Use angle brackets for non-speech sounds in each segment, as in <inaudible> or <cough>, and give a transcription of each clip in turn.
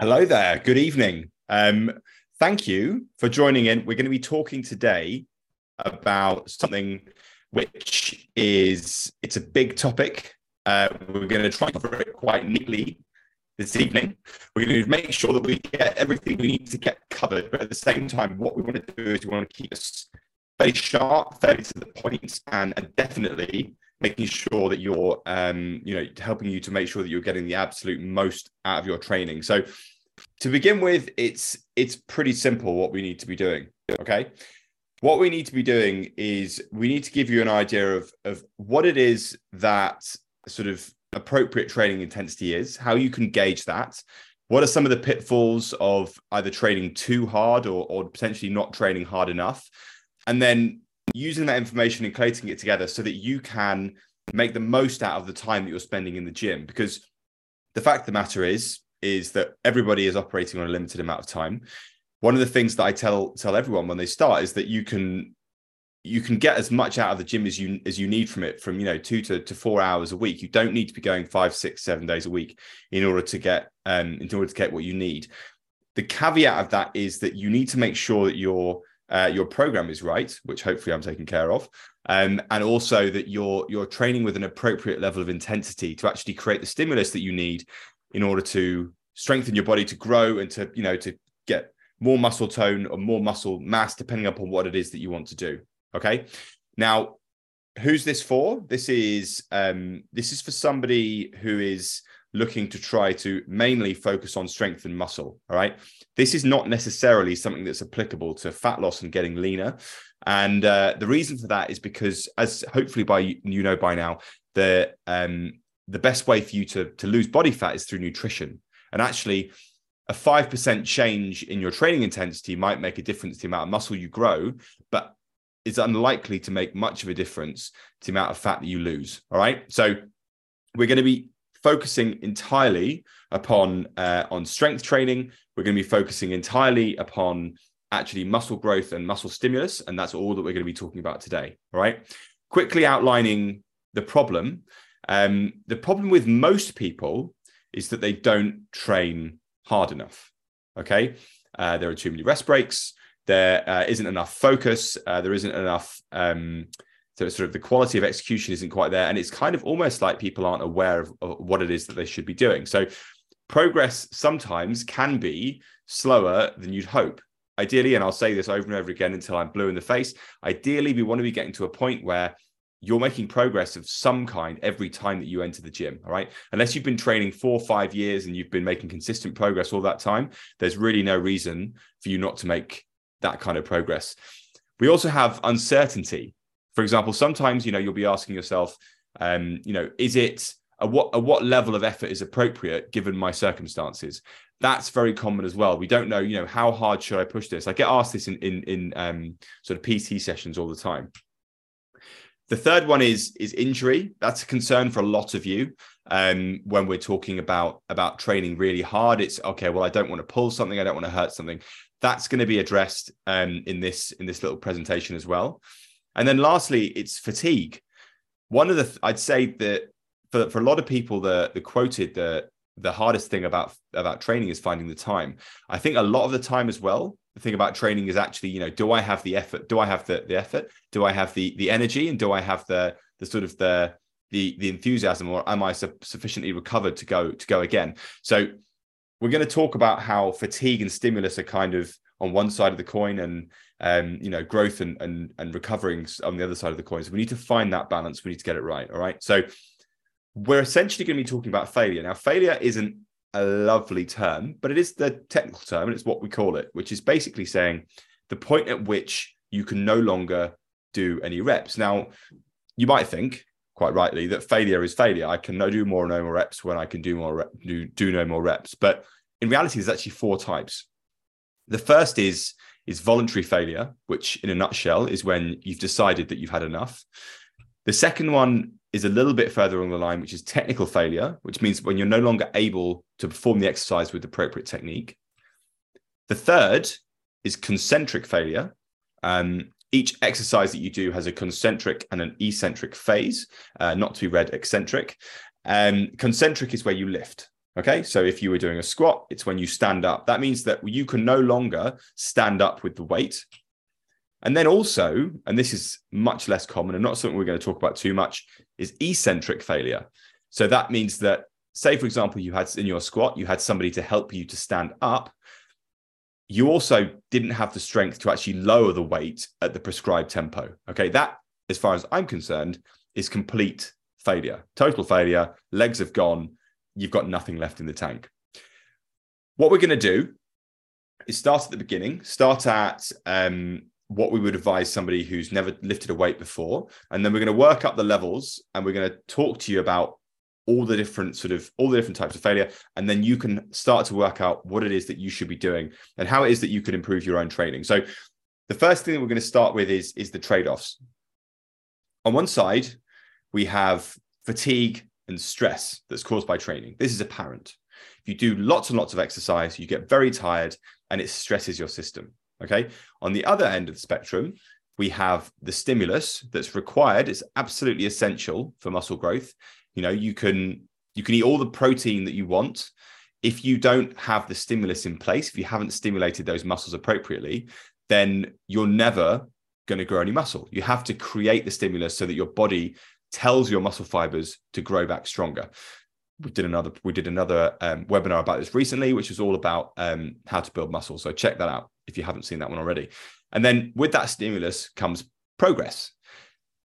Hello there. Good evening. Um, thank you for joining in. We're going to be talking today about something which is it's a big topic. Uh, we're going to try and cover it quite neatly this evening. We're going to make sure that we get everything we need to get covered, but at the same time, what we want to do is we want to keep us very sharp, very to the point, and, and definitely making sure that you're um, you know helping you to make sure that you're getting the absolute most out of your training so to begin with it's it's pretty simple what we need to be doing okay? What we need to be doing is we need to give you an idea of of what it is that sort of appropriate training intensity is how you can gauge that. What are some of the pitfalls of either training too hard or, or potentially not training hard enough? And then using that information and collating it together so that you can make the most out of the time that you're spending in the gym. Because the fact of the matter is is that everybody is operating on a limited amount of time. One of the things that i tell tell everyone when they start is that you can you can get as much out of the gym as you as you need from it from you know two to, to four hours a week. You don't need to be going five six seven days a week in order to get um in order to get what you need. The caveat of that is that you need to make sure that you're uh, your program is right, which hopefully I'm taking care of, um, and also that you're you're training with an appropriate level of intensity to actually create the stimulus that you need in order to strengthen your body to grow and to you know to get more muscle tone or more muscle mass depending upon what it is that you want to do. Okay, now who's this for? This is um, this is for somebody who is looking to try to mainly focus on strength and muscle. All right. This is not necessarily something that's applicable to fat loss and getting leaner. And uh, the reason for that is because, as hopefully by you know by now, the um, the best way for you to to lose body fat is through nutrition. And actually, a five percent change in your training intensity might make a difference to the amount of muscle you grow, but is unlikely to make much of a difference to the amount of fat that you lose. All right. So we're going to be focusing entirely upon uh, on strength training. We're going to be focusing entirely upon actually muscle growth and muscle stimulus, and that's all that we're going to be talking about today. All right. Quickly outlining the problem. Um, the problem with most people is that they don't train hard enough. Okay. Uh, there are too many rest breaks. There uh, not enough focus. Uh, there isn't enough um, so sort of the quality of execution isn't quite there and it's kind of almost like people aren't aware of, of, what it is that they should be doing so progress sometimes can be slower than you'd hope ideally and i'll say this over and over again until i'm blue in the face ideally we want to be getting to a point where you're making progress of some kind every time that you enter the gym all right unless you've been training four or five years and you've been making consistent progress all that time there's really no reason for you not to make that kind of progress we also have uncertainty for example, sometimes you know you'll be asking yourself, um, you know, is it a what a what level of effort is appropriate given my circumstances? That's very common as well. We don't know, you know, how hard should I push this? I get asked this in in in um, sort of PT sessions all the time. The third one is is injury. That's a concern for a lot of you um, when we're talking about about training really hard. It's okay. Well, I don't want to pull something. I don't want to hurt something. That's going to be addressed um, in this in this little presentation as well. And then lastly, it's fatigue. One of the I'd say that for, for a lot of people, the the quoted the the hardest thing about about training is finding the time. I think a lot of the time as well. The thing about training is actually, you know, do I have the effort? Do I have the the effort? Do I have the the energy? And do I have the the sort of the the the enthusiasm, or am I su- sufficiently recovered to go to go again? So we're going to talk about how fatigue and stimulus are kind of on one side of the coin and um, you know growth and, and and recovering on the other side of the coin so we need to find that balance we need to get it right all right so we're essentially going to be talking about failure now failure isn't a lovely term but it is the technical term and it's what we call it which is basically saying the point at which you can no longer do any reps. Now you might think quite rightly that failure is failure. I can no do more no more reps when i can do more rep, do, do no more reps. But in reality there's actually four types. The first is is voluntary failure, which in a nutshell is when you've decided that you've had enough. The second one is a little bit further along the line, which is technical failure, which means when you're no longer able to perform the exercise with appropriate technique. The third is concentric failure. Um, each exercise that you do has a concentric and an eccentric phase, uh, not to be read eccentric. Um, concentric is where you lift. Okay. So if you were doing a squat, it's when you stand up. That means that you can no longer stand up with the weight. And then also, and this is much less common and not something we're going to talk about too much, is eccentric failure. So that means that, say, for example, you had in your squat, you had somebody to help you to stand up. You also didn't have the strength to actually lower the weight at the prescribed tempo. Okay. That, as far as I'm concerned, is complete failure, total failure. Legs have gone. You've got nothing left in the tank. What we're going to do is start at the beginning, start at um, what we would advise somebody who's never lifted a weight before. And then we're going to work up the levels and we're going to talk to you about all the different sort of all the different types of failure and then you can start to work out what it is that you should be doing and how it is that you can improve your own training so the first thing that we're going to start with is is the trade-offs on one side we have fatigue and stress that's caused by training. This is apparent. If you do lots and lots of exercise, you get very tired and it stresses your system. Okay. On the other end of the spectrum, we have the stimulus that's required. It's absolutely essential for muscle growth. You know, you can you can eat all the protein that you want. If you don't have the stimulus in place, if you haven't stimulated those muscles appropriately, then you're never going to grow any muscle. You have to create the stimulus so that your body tells your muscle fibers to grow back stronger. We did another we did another um, webinar about this recently, which is all about um, how to build muscle. So check that out if you haven't seen that one already. And then with that stimulus comes progress.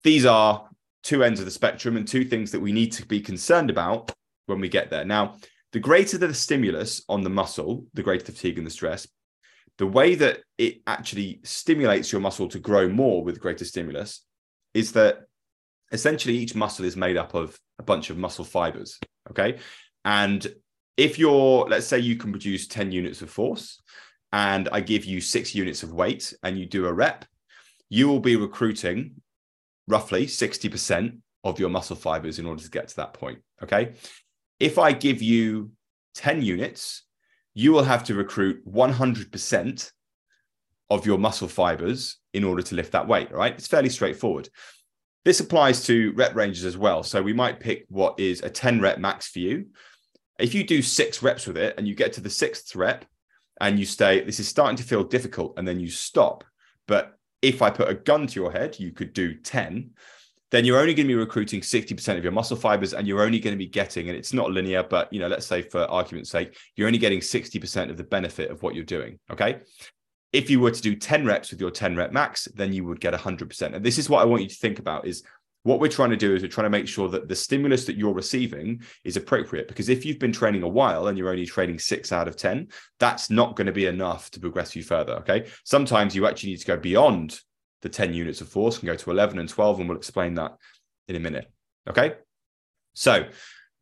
These are two ends of the spectrum and two things that we need to be concerned about when we get there. Now, the greater the stimulus on the muscle, the greater the fatigue and the stress. The way that it actually stimulates your muscle to grow more with greater stimulus is that essentially each muscle is made up of a bunch of muscle fibers. Okay. And if you're, let's say you can produce 10 units of force and I give you six units of weight and you do a rep, you will be recruiting roughly 60% of your muscle fibers in order to get to that point. Okay. If I give you 10 units, you will have to recruit 100% of your muscle fibers in order to lift that weight. Right. It's fairly straightforward. This applies to rep ranges as well. So we might pick what is a 10 rep max for you. If you do six reps with it and you get to the sixth rep and you say, this is starting to feel difficult, and then you stop. But if I put a gun to your head, you could do 10 then you're only going to be recruiting 60% of your muscle fibers and you're only going to be getting and it's not linear but you know let's say for argument's sake you're only getting 60% of the benefit of what you're doing okay if you were to do 10 reps with your 10 rep max, then you would get 100%. And this is what I want you to think about is what we're trying to do is we're trying to make sure that the stimulus that you're receiving is appropriate. Because if you've been training a while and you're only training six out of 10, that's not going to be enough to progress you further. Okay. Sometimes you actually need to go beyond the 10 units of force and go to 11 and 12. And we'll explain that in a minute. Okay. So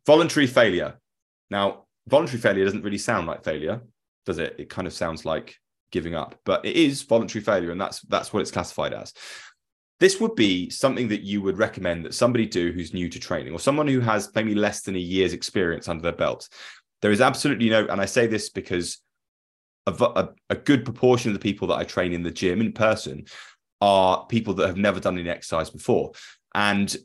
voluntary failure. Now, voluntary failure doesn't really sound like failure, does it? It kind of sounds like giving up, but it is voluntary failure, and that's that's what it's classified as. This would be something that you would recommend that somebody do who's new to training, or someone who has maybe less than a year's experience under their belt. There is absolutely no, and I say this because a, a, a good proportion of the people that I train in the gym in person are people that have never done any exercise before, and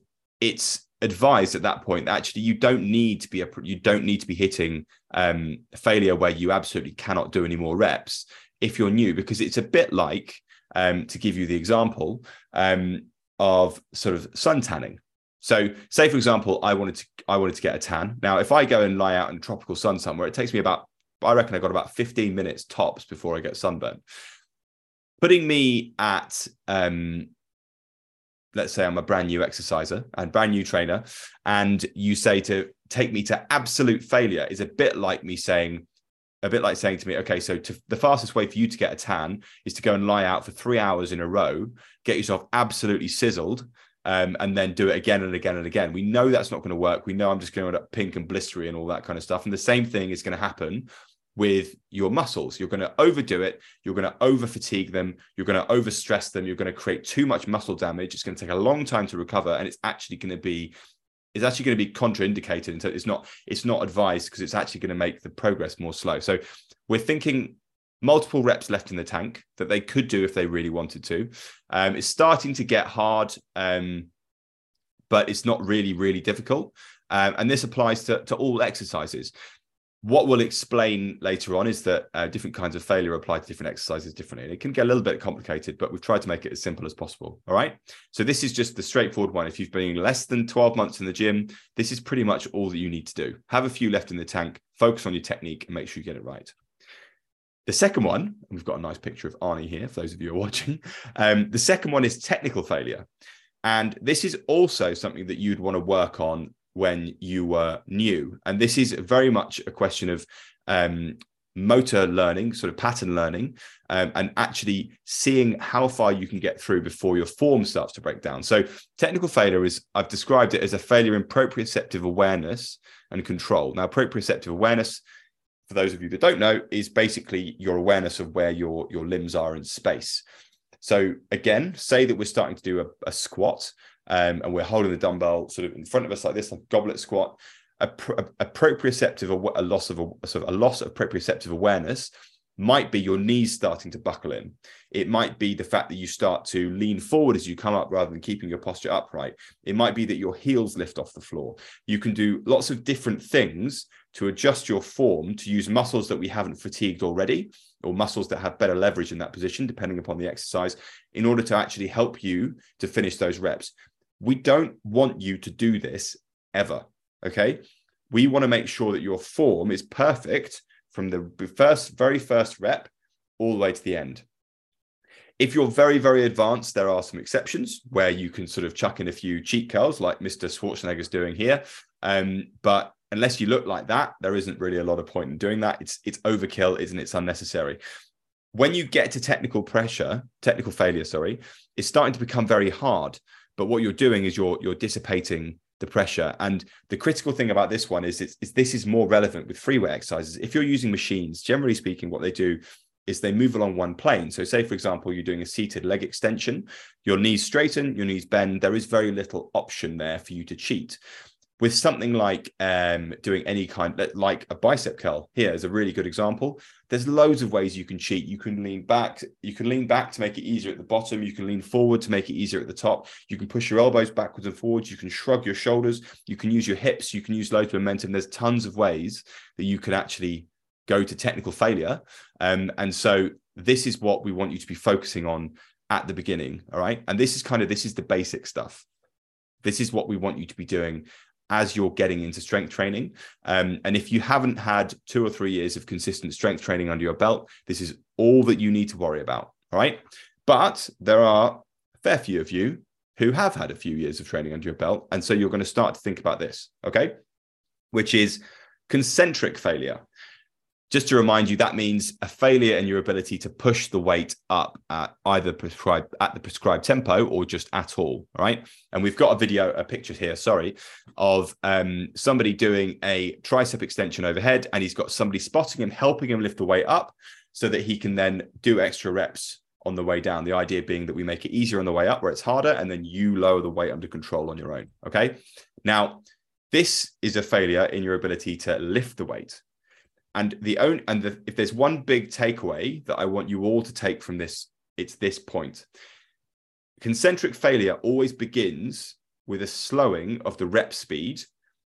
it's advised at that point that actually you don't need to be a you don't need to be hitting um, failure where you absolutely cannot do any more reps if you're new, because it's a bit like, um, to give you the example um, of sort of sun tanning. So, say for example, I wanted to I wanted to get a tan. Now, if I go and lie out in tropical sun somewhere, it takes me about I reckon I got about 15 minutes tops before I get sunburn. Putting me at um, let's say I'm a brand new exerciser and brand new trainer, and you say to take me to absolute failure is a bit like me saying, a bit like saying to me, okay, so to, the fastest way for you to get a tan is to go and lie out for three hours in a row, get yourself absolutely sizzled, um, and then do it again and again and again. We know that's not going to work. We know I'm just going to end up pink and blistery and all that kind of stuff. And the same thing is going to happen with your muscles. You're going to overdo it. You're going to over fatigue them. You're going to overstress them. You're going to create too much muscle damage. It's going to take a long time to recover. And it's actually going to be is actually going to be contraindicated and so it's not it's not advised because it's actually going to make the progress more slow. So we're thinking multiple reps left in the tank that they could do if they really wanted to. Um, it's starting to get hard um, but it's not really really difficult. Um, and this applies to, to all exercises what we'll explain later on is that uh, different kinds of failure apply to different exercises differently. And it can get a little bit complicated, but we've tried to make it as simple as possible. All right. So this is just the straightforward one. If you've been less than 12 months in the gym, this is pretty much all that you need to do. Have a few left in the tank, focus on your technique, and make sure you get it right. The second one, we've got a nice picture of Arnie here for those of you who are <laughs> watching. Um, the second one is technical failure. And this is also something that you'd want to work on when you were new. And this is very much a question of um, motor learning, sort of pattern learning, um, and actually seeing how far you can get through before your form starts to break down. So, technical failure is, I've described it as a failure in proprioceptive awareness and control. Now, proprioceptive awareness, for those of you that don't know, is basically your awareness of where your, your limbs are in space. So, again, say that we're starting to do a, a squat um, and we're holding the dumbbell sort of in front of us like this, like goblet squat, a, a, proprioceptive, a, loss of a sort of a loss of proprioceptive awareness might be your knees starting to buckle in. It might be the fact that you start to lean forward as you come up rather than keeping your posture upright. It might be that your heels lift off the floor. You can do lots of different things to adjust your form to use muscles that we haven't fatigued already or muscles that have better leverage in that position, depending upon the exercise, in order to actually help you to finish those reps. We don't want you to do this ever. Okay. We want to make sure that your form is perfect from the first, very first rep all the way to the end. If you're very, very advanced, there are some exceptions where you can sort of chuck in a few cheat curls like Mr. Schwarzenegger's doing here. Um, but unless you look like that, there isn't really a lot of point in doing that. It's it's overkill, isn't it? It's unnecessary. When you get to technical pressure, technical failure, sorry, it's starting to become very hard but what you're doing is you're you're dissipating the pressure. And the critical thing about this one is, it's, is this is more relevant with free weight exercises. If you're using machines, generally speaking, what they do is they move along one plane. So, say for example, you're doing a seated leg extension, your knees straighten, your knees bend. There is very little option there for you to cheat with something like um, doing any kind like a bicep curl here is a really good example. There's loads of ways you can cheat. You can lean back you can lean back to make it easier at the bottom. You can lean forward to make it easier at the top. You can push your elbows backwards and forwards. You can shrug your shoulders. You can use your hips. You can use loads of momentum. There's tons of ways that you can actually go to technical failure. Um, and so this is what we want you to be focusing on at the beginning all right? And this is kind of this is the basic stuff. This is what we want you to be doing as you're getting into strength training. Um, and if you haven't had two or three years of consistent strength training under your belt, this is all that you need to worry about. All right. But there are a fair few of you who have had a few years of training under your belt. And so you're going to start to think about this. Okay. Which is concentric failure. Just to remind you, that means a failure in your ability to push the weight up at either prescribed at the prescribed tempo or just at all. Right. And we've got a video, a picture here, sorry, of um, somebody doing a tricep extension overhead, and he's got somebody spotting him, helping him lift the weight up so that he can then do extra reps on the way down. The idea being that we make it easier on the way up where it's harder, and then you lower the weight under control on your own. Okay. Now, this is a failure in your ability to lift the weight. And the own and the, if there's one big takeaway that I want you all to take from this, it's this point. Concentric failure always begins with a slowing of the rep speed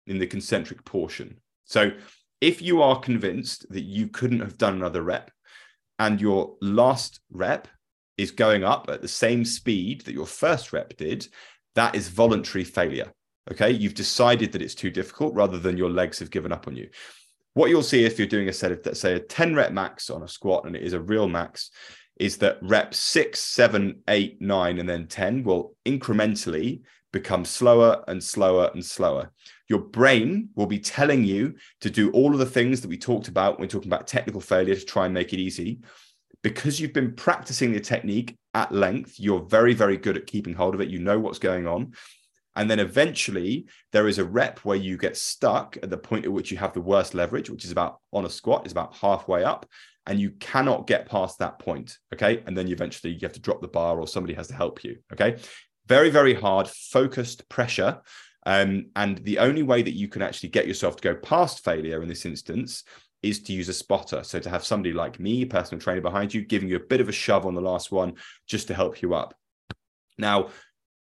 in the concentric portion. So if you are convinced that you couldn't have done another rep and your last rep is going up at the same speed that your first rep did, that is voluntary failure. Okay. You've decided that it's too difficult rather than your legs have given up on you what you'll see if you're doing a set of, say, a 10 rep max on a squat, and it is a real max, is that rep six, seven, eight, nine, and then 10 will incrementally become slower and slower and slower. Your brain will be telling you to do all of the things that we talked about when talking about technical failure to try and make it easy. Because you've been practicing the technique at length, you're very, very good at keeping hold of it. You know what's going on. And then eventually there is a rep where you get stuck at the point at which you have the worst leverage, which is about on a squat, is about halfway up. And you cannot get past that point. Okay. And then you eventually you have to drop the bar or somebody has to help you. Okay. Very, very hard, focused pressure. Um, and the only way that you can actually get yourself to go past failure in this instance is to use a spotter. So to have somebody like me, personal trainer behind you, giving you a bit of a shove on the last one just to help you up. Now,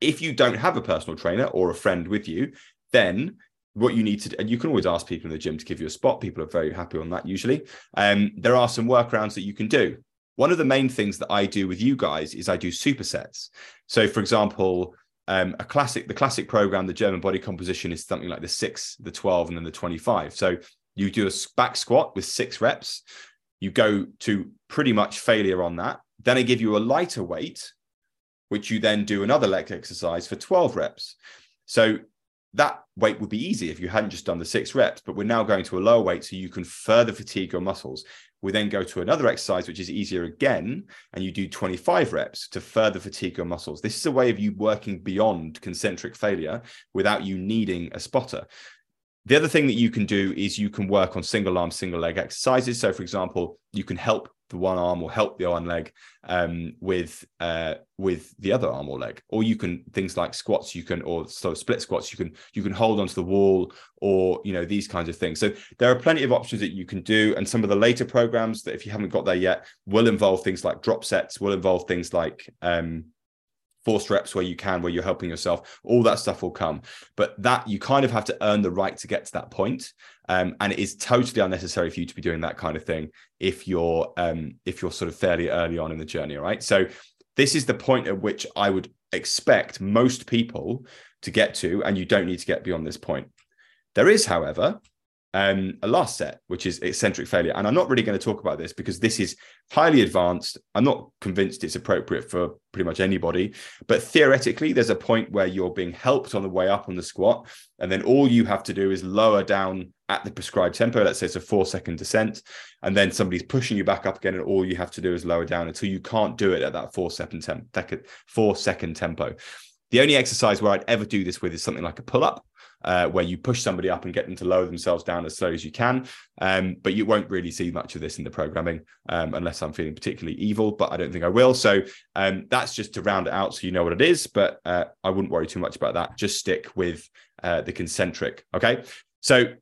if you don't have a personal trainer or a friend with you, then what you need to and you can always ask people in the gym to give you a spot. People are very happy on that usually. Um, there are some workarounds that you can do. One of the main things that i do with you guys is i do supersets. So for example um, a classic the classic program the german body composition is something like the 6 the 12 and then the 25 so you do a back squat with six reps. You go to pretty much failure on that. Then i give you a lighter weight which you then do another leg exercise for 12 reps so that weight would be easy if you hadn't just done the six reps, but we're now going to a lower weight so you can further fatigue your muscles. We then go to another exercise, which is easier again, and you do 25 reps to further fatigue your muscles. This is a way of you working beyond concentric failure without you needing a spotter. The other thing that you can do is you can work on single arm, single leg exercises. So, for example, you can help the one arm or help the one leg um, with uh, with the other arm or leg, or you can things like squats. You can or so split squats. You can you can hold onto the wall, or you know these kinds of things. So there are plenty of options that you can do, and some of the later programs that if you haven't got there yet will involve things like drop sets, will involve things like um, forced reps where you can, where you're helping yourself, all that stuff will come. But that you kind of have to earn the right to get to that point. Um, and it is totally unnecessary for you to be doing that kind of thing if you're um, if you're sort of fairly early on in the journey, right? So this is the point at which I would expect most people to get to, and you don't need to get beyond this point. There is, however, um, a last set, which is eccentric failure. And I'm not really going to talk about this because this is highly advanced. I'm not convinced it's appropriate for pretty much anybody. But theoretically, there's a point where you're being helped on the way up on the squat. And then all you have to do is lower down at the prescribed tempo. Let's say it's a four second descent. And then somebody's pushing you back up again. And all you have to do is lower down until you can't do it at that four second, temp- four second tempo. The only exercise where I'd ever do this with is something like a pull up uh, where you push somebody up and get them to lower themselves down as slow as you can. Um, but you won't really see much of this in the programming um, unless I'm feeling particularly evil, but I don't think I will. So um, that's just to round it out so you know what it is. But uh, I wouldn't worry too much about that. Just stick with uh, the concentric. Okay. So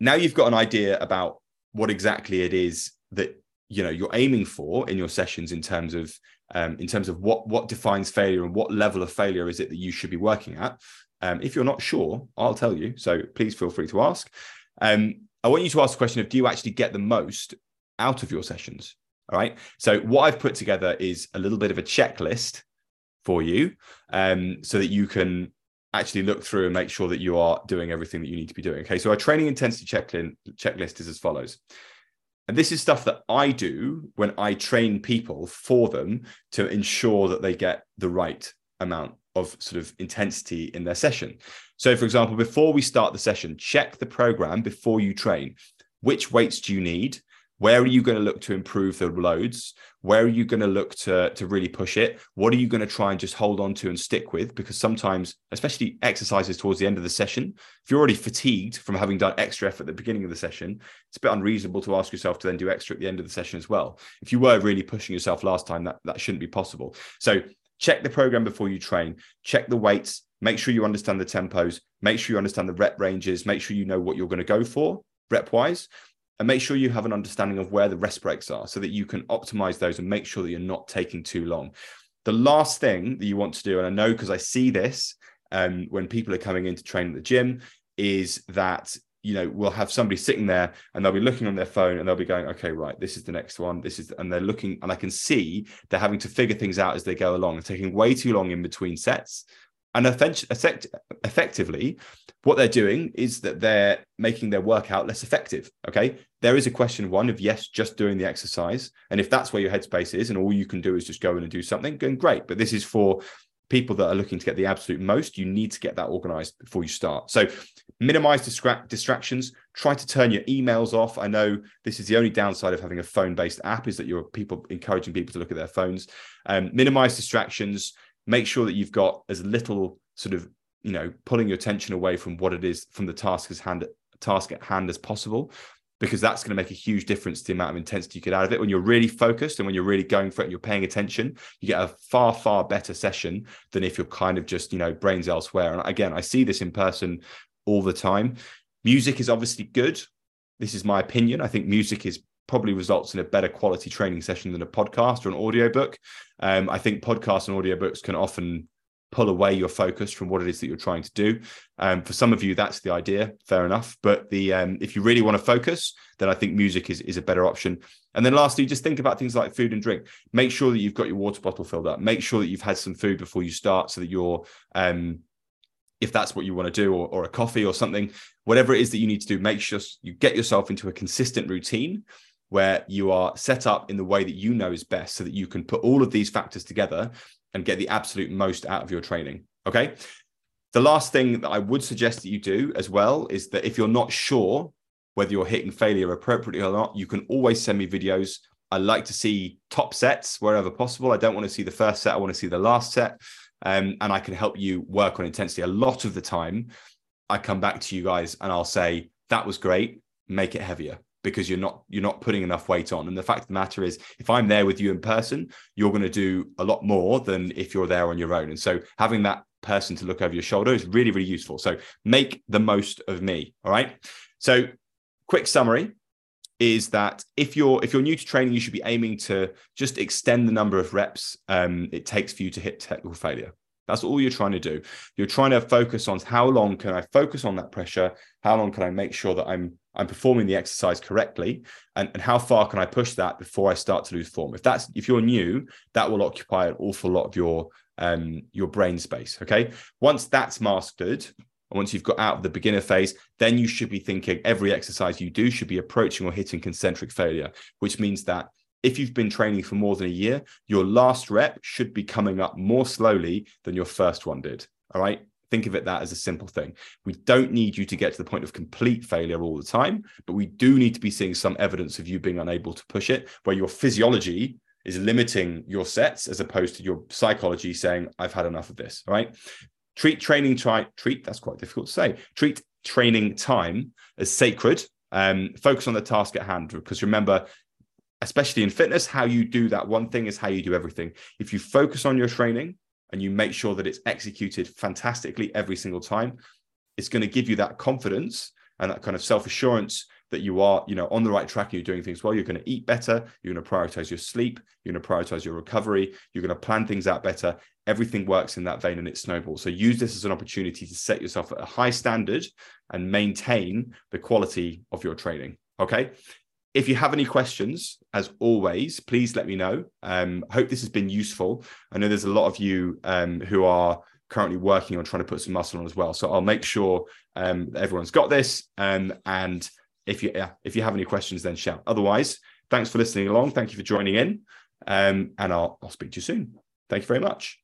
now you've got an idea about what exactly it is that you know you're aiming for in your sessions in terms of um, in terms of what what defines failure and what level of failure is it that you should be working at um, if you're not sure, I'll tell you. So please feel free to ask. Um, I want you to ask the question of do you actually get the most out of your sessions? All right. So what I've put together is a little bit of a checklist for you um, so that you can actually look through and make sure that you are doing everything that you need to be doing. Okay. So our training intensity checklist is as follows. And this is stuff that I do when I train people for them to ensure that they get the right amount of sort of intensity in their session. So, for example, before we start the session, check the program before you train. Which weights do you need? Where are you going to look to improve the loads? Where are you going to look to, to really push it? What are you going to try and just hold on to and stick with? Because sometimes, especially exercises towards the end of the session, if you're already fatigued from having done extra effort at the beginning of the session, it's a bit unreasonable to ask yourself to then do extra at the end of the session as well. If you were really pushing yourself last time, that, that shouldn't be possible. So check the program before you train, check the weights, make sure you understand the tempos, make sure you understand the rep ranges, make sure you know what you're going to go for rep wise, and make sure you have an understanding of where the rest breaks are so that you can optimize those and make sure that you're not taking too long. The last thing that you want to do, and I know because I see this um, when people are coming in to train at the gym, is that you know we'll have somebody sitting there and they'll be looking on their phone and they'll be going okay right this is the next one. This is and they're looking and i can see they're having to figure things out as they go along and taking way too long in between sets. And effect- effectively what they're doing is that they're making their workout less effective okay? There is a question one of yes just doing the exercise. And if that's where your headspace is and all you can do is just go in and do something going great. But this is for people that are looking to get the absolute most, you need to get that organized before you start. So minimize distra- distractions, try to turn your emails off. I know this is the only downside of having a phone-based app is that you're people encouraging people to look at their phones. Um, minimize distractions, make sure that you've got as little sort of, you know, pulling your attention away from what it is from the task as hand task at hand as possible because that's going to make a huge difference to the amount of intensity you get out of it. When you're really focused and when you're really going for it and you're paying attention, you get a far, far better session than if you're kind of just, you know, brains elsewhere. And again, I see this in person all the time. Music is obviously good. This is my opinion. I think music is probably results in a better quality training session than a podcast or an audiobook. Um, I think podcasts and audiobooks can often pull away your focus from what it is that you're trying to do. Um, for some of you, that's the idea. Fair enough. But the um, if you really want to focus, then I think music is, is a better option. And then lastly, just think about things like food and drink. Make sure that you've got your water bottle filled up. Make sure that you've had some food before you start so that you're um, if that's what you want to do, or, or a coffee or something, whatever it is that you need to do, make sure you get yourself into a consistent routine where you are set up in the way that you know is best so that you can put all of these factors together and get the absolute most out of your training. Okay. The last thing that I would suggest that you do as well is that if you're not sure whether you're hitting failure appropriately or not, you can always send me videos. I like to see top sets wherever possible. I don't want to see the first set, I want to see the last set. Um, and I can help you work on intensity. A lot of the time, I come back to you guys and I'll say, that was great, make it heavier because you're not you're not putting enough weight on. And the fact of the matter is if i'm there with you in person you're going to do a lot more than if you're there on your own. And so having that person to look over your shoulder is really really useful. So make the most of me all right? So quick summary is that if you're if you're new to training you should be aiming to just extend the number of reps um, it takes for you to hit technical failure. That's all you're trying to do. You're trying to focus on how long can I focus on that pressure? How long can I make sure that I'm I'm performing the exercise correctly? And, and how far can I push that before I start to lose form? If that's if you're new, that will occupy an awful lot of your um your brain space. Okay. Once that's mastered, and once you've got out of the beginner phase, then you should be thinking every exercise you do should be approaching or hitting concentric failure, which means that if you've been training for more than a year, your last rep should be coming up more slowly than your first one did. All right. Think of it that as a simple thing. We don't need you to get to the point of complete failure all the time, but we do need to be seeing some evidence of you being unable to push it, where your physiology is limiting your sets as opposed to your psychology saying, I've had enough of this. right? Treat training, try, treat, that's quite difficult to say. Treat training time as sacred. Um, focus on the task at hand because remember especially in fitness, how you do that one thing is how you do everything. If you focus on your training and you make sure that it's executed fantastically every single time, it's going to give you that confidence and that kind of self assurance that you are, you know, on the right track and you're doing things well. You're going to eat better. You're going to prioritize your sleep. You're going to prioritize your recovery. You're going to plan things out better. Everything works in that vein and it snowballs. So use this as an opportunity to set yourself at a high standard and maintain the quality of your training. Okay. If you have any questions, as always, please let me know. Um, hope this has been useful. I know there's a lot of you um, who are currently working on trying to put some muscle on as well. So I'll make sure um, everyone's got this. Um, and if you if you have any questions, then shout. Otherwise, thanks for listening along. Thank you for joining in, um, and I'll I'll speak to you soon. Thank you very much.